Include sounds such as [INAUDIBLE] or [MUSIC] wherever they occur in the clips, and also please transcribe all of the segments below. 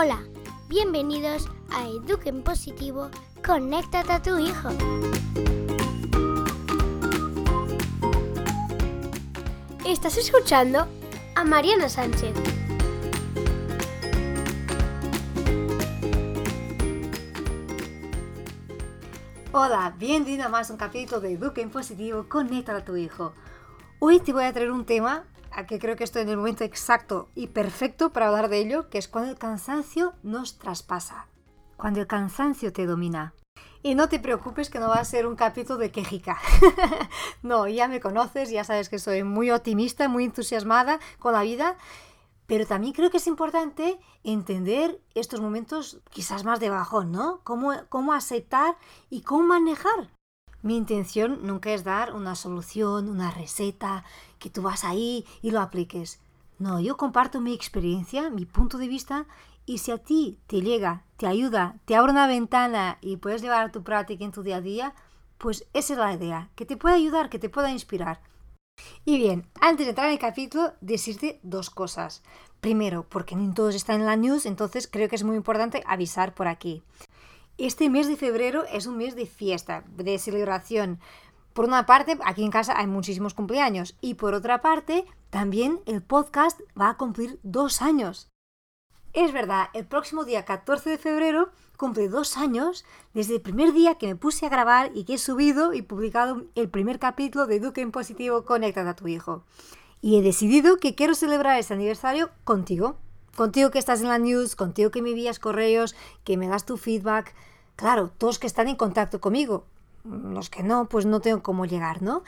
Hola, bienvenidos a Eduquen Positivo, conéctate a tu hijo. Estás escuchando a Mariana Sánchez. Hola, bienvenido a más un capítulo de Eduquen Positivo, conéctate a tu hijo. Hoy te voy a traer un tema a que creo que estoy en el momento exacto y perfecto para hablar de ello, que es cuando el cansancio nos traspasa, cuando el cansancio te domina. Y no te preocupes que no va a ser un capítulo de quejica. [LAUGHS] no, ya me conoces, ya sabes que soy muy optimista, muy entusiasmada con la vida, pero también creo que es importante entender estos momentos quizás más de bajón, ¿no? Cómo, cómo aceptar y cómo manejar mi intención nunca es dar una solución, una receta, que tú vas ahí y lo apliques. No, yo comparto mi experiencia, mi punto de vista, y si a ti te llega, te ayuda, te abre una ventana y puedes llevar a tu práctica en tu día a día, pues esa es la idea, que te pueda ayudar, que te pueda inspirar. Y bien, antes de entrar en el capítulo, decirte dos cosas. Primero, porque no todos están en la news, entonces creo que es muy importante avisar por aquí. Este mes de febrero es un mes de fiesta, de celebración. Por una parte, aquí en casa hay muchísimos cumpleaños y por otra parte, también el podcast va a cumplir dos años. Es verdad, el próximo día 14 de febrero cumple dos años desde el primer día que me puse a grabar y que he subido y publicado el primer capítulo de Eduque en Positivo Conecta a tu hijo. Y he decidido que quiero celebrar ese aniversario contigo. Contigo que estás en la news, contigo que me envías correos, que me das tu feedback. Claro, todos que están en contacto conmigo. Los que no, pues no tengo cómo llegar, ¿no?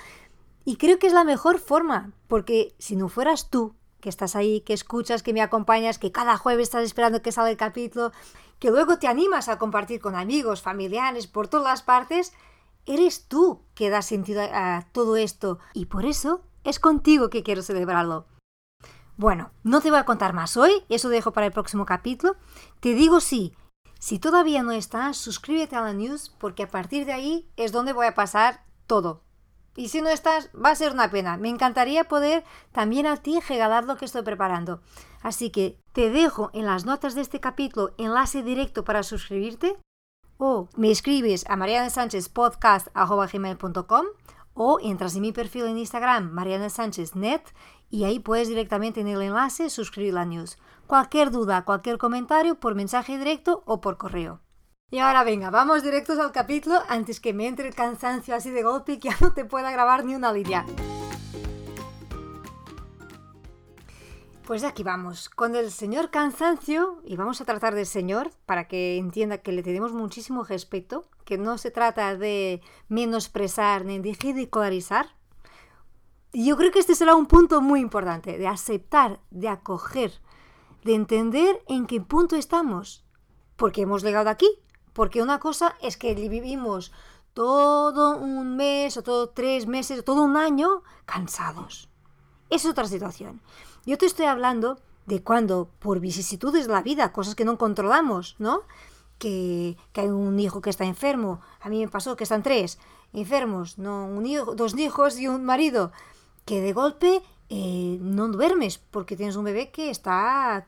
Y creo que es la mejor forma, porque si no fueras tú, que estás ahí, que escuchas, que me acompañas, que cada jueves estás esperando que salga el capítulo, que luego te animas a compartir con amigos, familiares, por todas las partes, eres tú que das sentido a todo esto. Y por eso es contigo que quiero celebrarlo. Bueno, no te voy a contar más hoy, eso dejo para el próximo capítulo. Te digo sí, si todavía no estás, suscríbete a la news porque a partir de ahí es donde voy a pasar todo. Y si no estás, va a ser una pena. Me encantaría poder también a ti regalar lo que estoy preparando. Así que te dejo en las notas de este capítulo enlace directo para suscribirte o me escribes a marianasanchezpodcast.com o entras en mi perfil en Instagram, Mariana Sánchez Net, y ahí puedes directamente en el enlace suscribir la news. Cualquier duda, cualquier comentario por mensaje directo o por correo. Y ahora venga, vamos directos al capítulo antes que me entre el cansancio así de golpe y que ya no te pueda grabar ni una línea. Pues aquí vamos, con el señor cansancio, y vamos a tratar del señor para que entienda que le tenemos muchísimo respeto, que no se trata de menospresar ni de ridicularizar. Y yo creo que este será un punto muy importante, de aceptar, de acoger, de entender en qué punto estamos. Porque hemos llegado aquí. Porque una cosa es que vivimos todo un mes o todo tres meses o todo un año cansados. Es otra situación. Yo te estoy hablando de cuando, por vicisitudes de la vida, cosas que no controlamos, ¿no? Que, hay un hijo que está enfermo. A mí me pasó que están tres enfermos, ¿no? Un hijo, dos hijos y un marido. Que de golpe eh, no duermes porque tienes un bebé que está,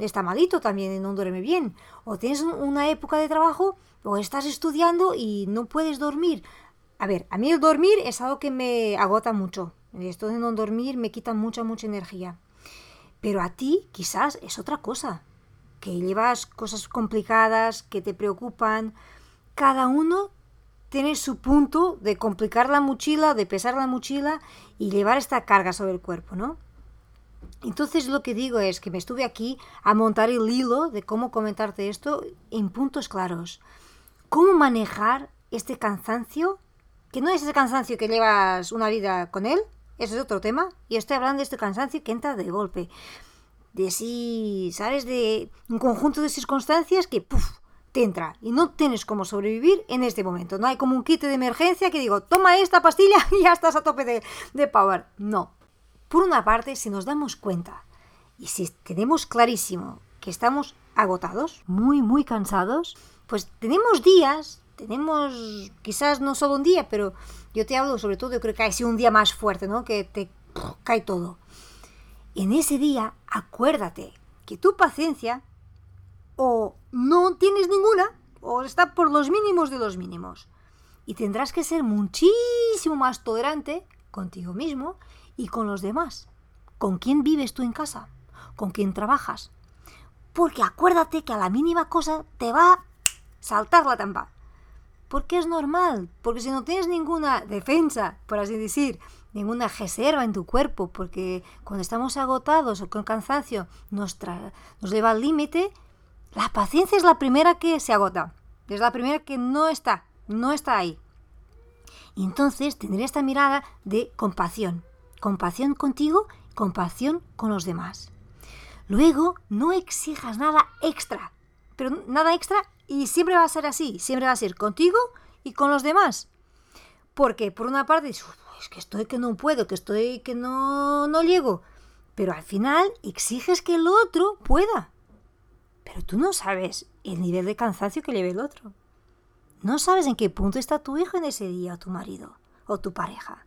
está malito también y no duerme bien. O tienes una época de trabajo o estás estudiando y no puedes dormir. A ver, a mí el dormir es algo que me agota mucho. Esto de no dormir me quita mucha, mucha energía. Pero a ti quizás es otra cosa, que llevas cosas complicadas, que te preocupan. Cada uno tiene su punto de complicar la mochila, de pesar la mochila y llevar esta carga sobre el cuerpo, ¿no? Entonces lo que digo es que me estuve aquí a montar el hilo de cómo comentarte esto en puntos claros. ¿Cómo manejar este cansancio? Que no es ese cansancio que llevas una vida con él, eso es otro tema. Y estoy hablando de este cansancio que entra de golpe. De si, ¿sabes? De un conjunto de circunstancias que, puff, te entra. Y no tienes cómo sobrevivir en este momento. No hay como un kit de emergencia que digo, toma esta pastilla [LAUGHS] y ya estás a tope de, de power. No. Por una parte, si nos damos cuenta y si tenemos clarísimo que estamos agotados, muy, muy cansados, pues tenemos días tenemos quizás no solo un día, pero yo te hablo sobre todo, yo creo que ha sido un día más fuerte, ¿no? Que te cae todo. En ese día, acuérdate que tu paciencia o no tienes ninguna o está por los mínimos de los mínimos. Y tendrás que ser muchísimo más tolerante contigo mismo y con los demás. ¿Con quién vives tú en casa? ¿Con quién trabajas? Porque acuérdate que a la mínima cosa te va a saltar la tampa. Porque es normal, porque si no tienes ninguna defensa, por así decir, ninguna reserva en tu cuerpo, porque cuando estamos agotados o con cansancio nos, nos lleva al límite, la paciencia es la primera que se agota, es la primera que no está, no está ahí. Entonces tener esta mirada de compasión, compasión contigo, compasión con los demás. Luego, no exijas nada extra, pero nada extra y siempre va a ser así, siempre va a ser contigo y con los demás. Porque por una parte es que estoy que no puedo, que estoy que no, no llego. Pero al final exiges que el otro pueda. Pero tú no sabes el nivel de cansancio que lleve el otro. No sabes en qué punto está tu hijo en ese día, o tu marido, o tu pareja.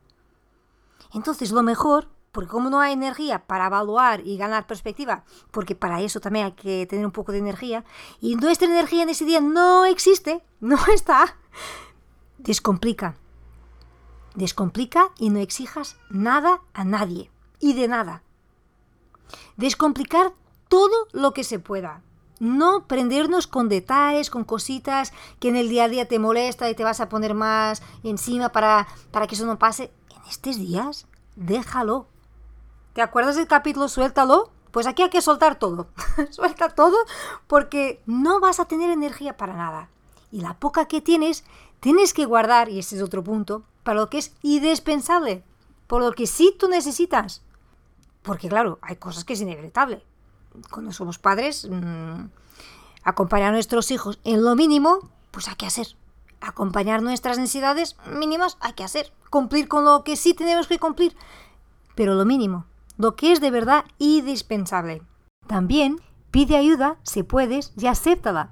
Entonces lo mejor, porque como no hay energía para evaluar y ganar perspectiva, porque para eso también hay que tener un poco de energía, y nuestra energía en ese día no existe, [LAUGHS] no está, descomplica. Descomplica y no exijas nada a nadie, y de nada. Descomplicar todo lo que se pueda. No prendernos con detalles, con cositas que en el día a día te molesta y te vas a poner más encima para, para que eso no pase. En estos días, déjalo. ¿Te acuerdas del capítulo Suéltalo? Pues aquí hay que soltar todo. [LAUGHS] Suelta todo porque no vas a tener energía para nada. Y la poca que tienes, tienes que guardar, y ese es otro punto, para lo que es indispensable. Por lo que sí tú necesitas. Porque claro, hay cosas que es inevitable cuando somos padres, mm, acompañar a nuestros hijos en lo mínimo, pues hay que hacer. Acompañar nuestras necesidades mínimas hay que hacer. Cumplir con lo que sí tenemos que cumplir. Pero lo mínimo, lo que es de verdad indispensable. También pide ayuda si puedes y acéptala.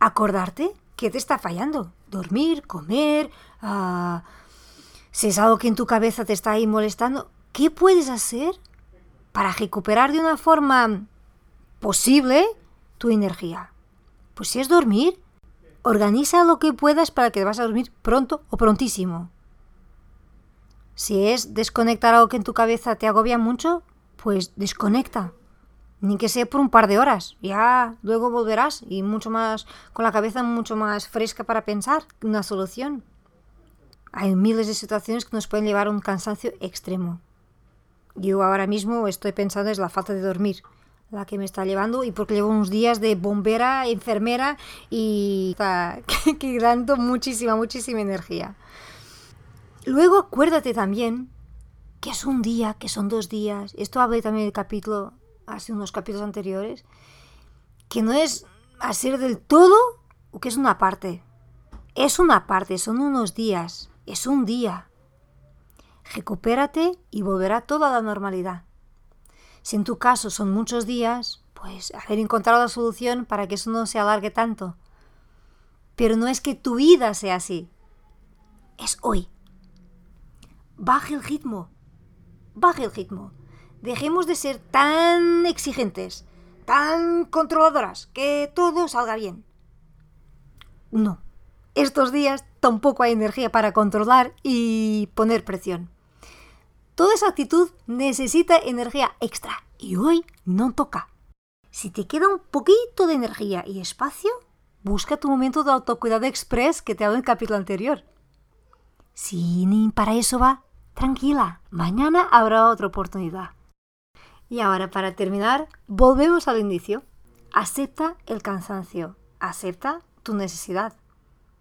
Acordarte que te está fallando. Dormir, comer, ah, si es algo que en tu cabeza te está ahí molestando, ¿qué puedes hacer para recuperar de una forma posible tu energía. Pues si es dormir, organiza lo que puedas para que vas a dormir pronto o prontísimo. Si es desconectar algo que en tu cabeza te agobia mucho, pues desconecta. Ni que sea por un par de horas. Ya luego volverás y mucho más con la cabeza mucho más fresca para pensar una solución. Hay miles de situaciones que nos pueden llevar a un cansancio extremo. Yo ahora mismo estoy pensando es la falta de dormir la que me está llevando y porque llevo unos días de bombera, enfermera y está [LAUGHS] quedando muchísima, muchísima energía. Luego acuérdate también que es un día, que son dos días. Esto hablé también del capítulo, hace unos capítulos anteriores, que no es hacer del todo o que es una parte. Es una parte, son unos días, es un día recupérate y volverá todo a la normalidad. Si en tu caso son muchos días, pues haber encontrado la solución para que eso no se alargue tanto. Pero no es que tu vida sea así. Es hoy. Baje el ritmo. Baje el ritmo. Dejemos de ser tan exigentes, tan controladoras, que todo salga bien. No. Estos días tampoco hay energía para controlar y poner presión. Toda esa actitud necesita energía extra y hoy no toca. Si te queda un poquito de energía y espacio, busca tu momento de autocuidado express que te hablé en el capítulo anterior. Si ni para eso va, tranquila, mañana habrá otra oportunidad. Y ahora para terminar, volvemos al inicio. Acepta el cansancio, acepta tu necesidad,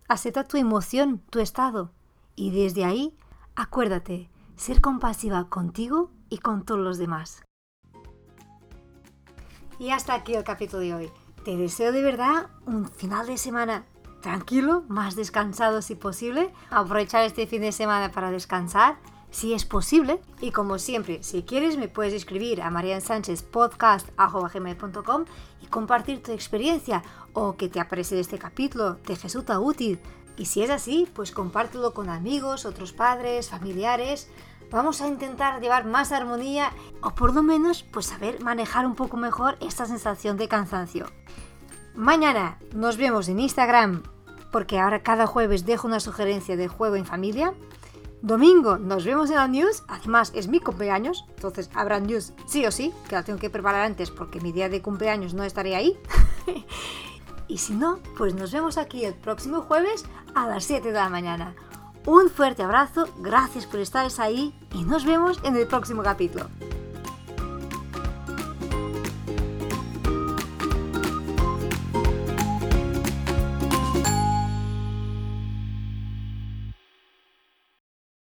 acepta tu emoción, tu estado. Y desde ahí, acuérdate ser compasiva contigo y con todos los demás. Y hasta aquí el capítulo de hoy. Te deseo de verdad un final de semana tranquilo, más descansado si posible. Aprovechar este fin de semana para descansar, si es posible. Y como siempre, si quieres, me puedes escribir a mariansanchezpodcast.com y compartir tu experiencia o que te ha parecido este capítulo, te resulta útil. Y si es así, pues compártelo con amigos, otros padres, familiares Vamos a intentar llevar más armonía o por lo menos pues saber manejar un poco mejor esta sensación de cansancio. Mañana nos vemos en Instagram porque ahora cada jueves dejo una sugerencia de juego en familia. Domingo nos vemos en la news, además es mi cumpleaños, entonces habrá news sí o sí, que la tengo que preparar antes porque mi día de cumpleaños no estaré ahí. [LAUGHS] y si no, pues nos vemos aquí el próximo jueves a las 7 de la mañana. Un fuerte abrazo, gracias por estar ahí y nos vemos en el próximo capítulo.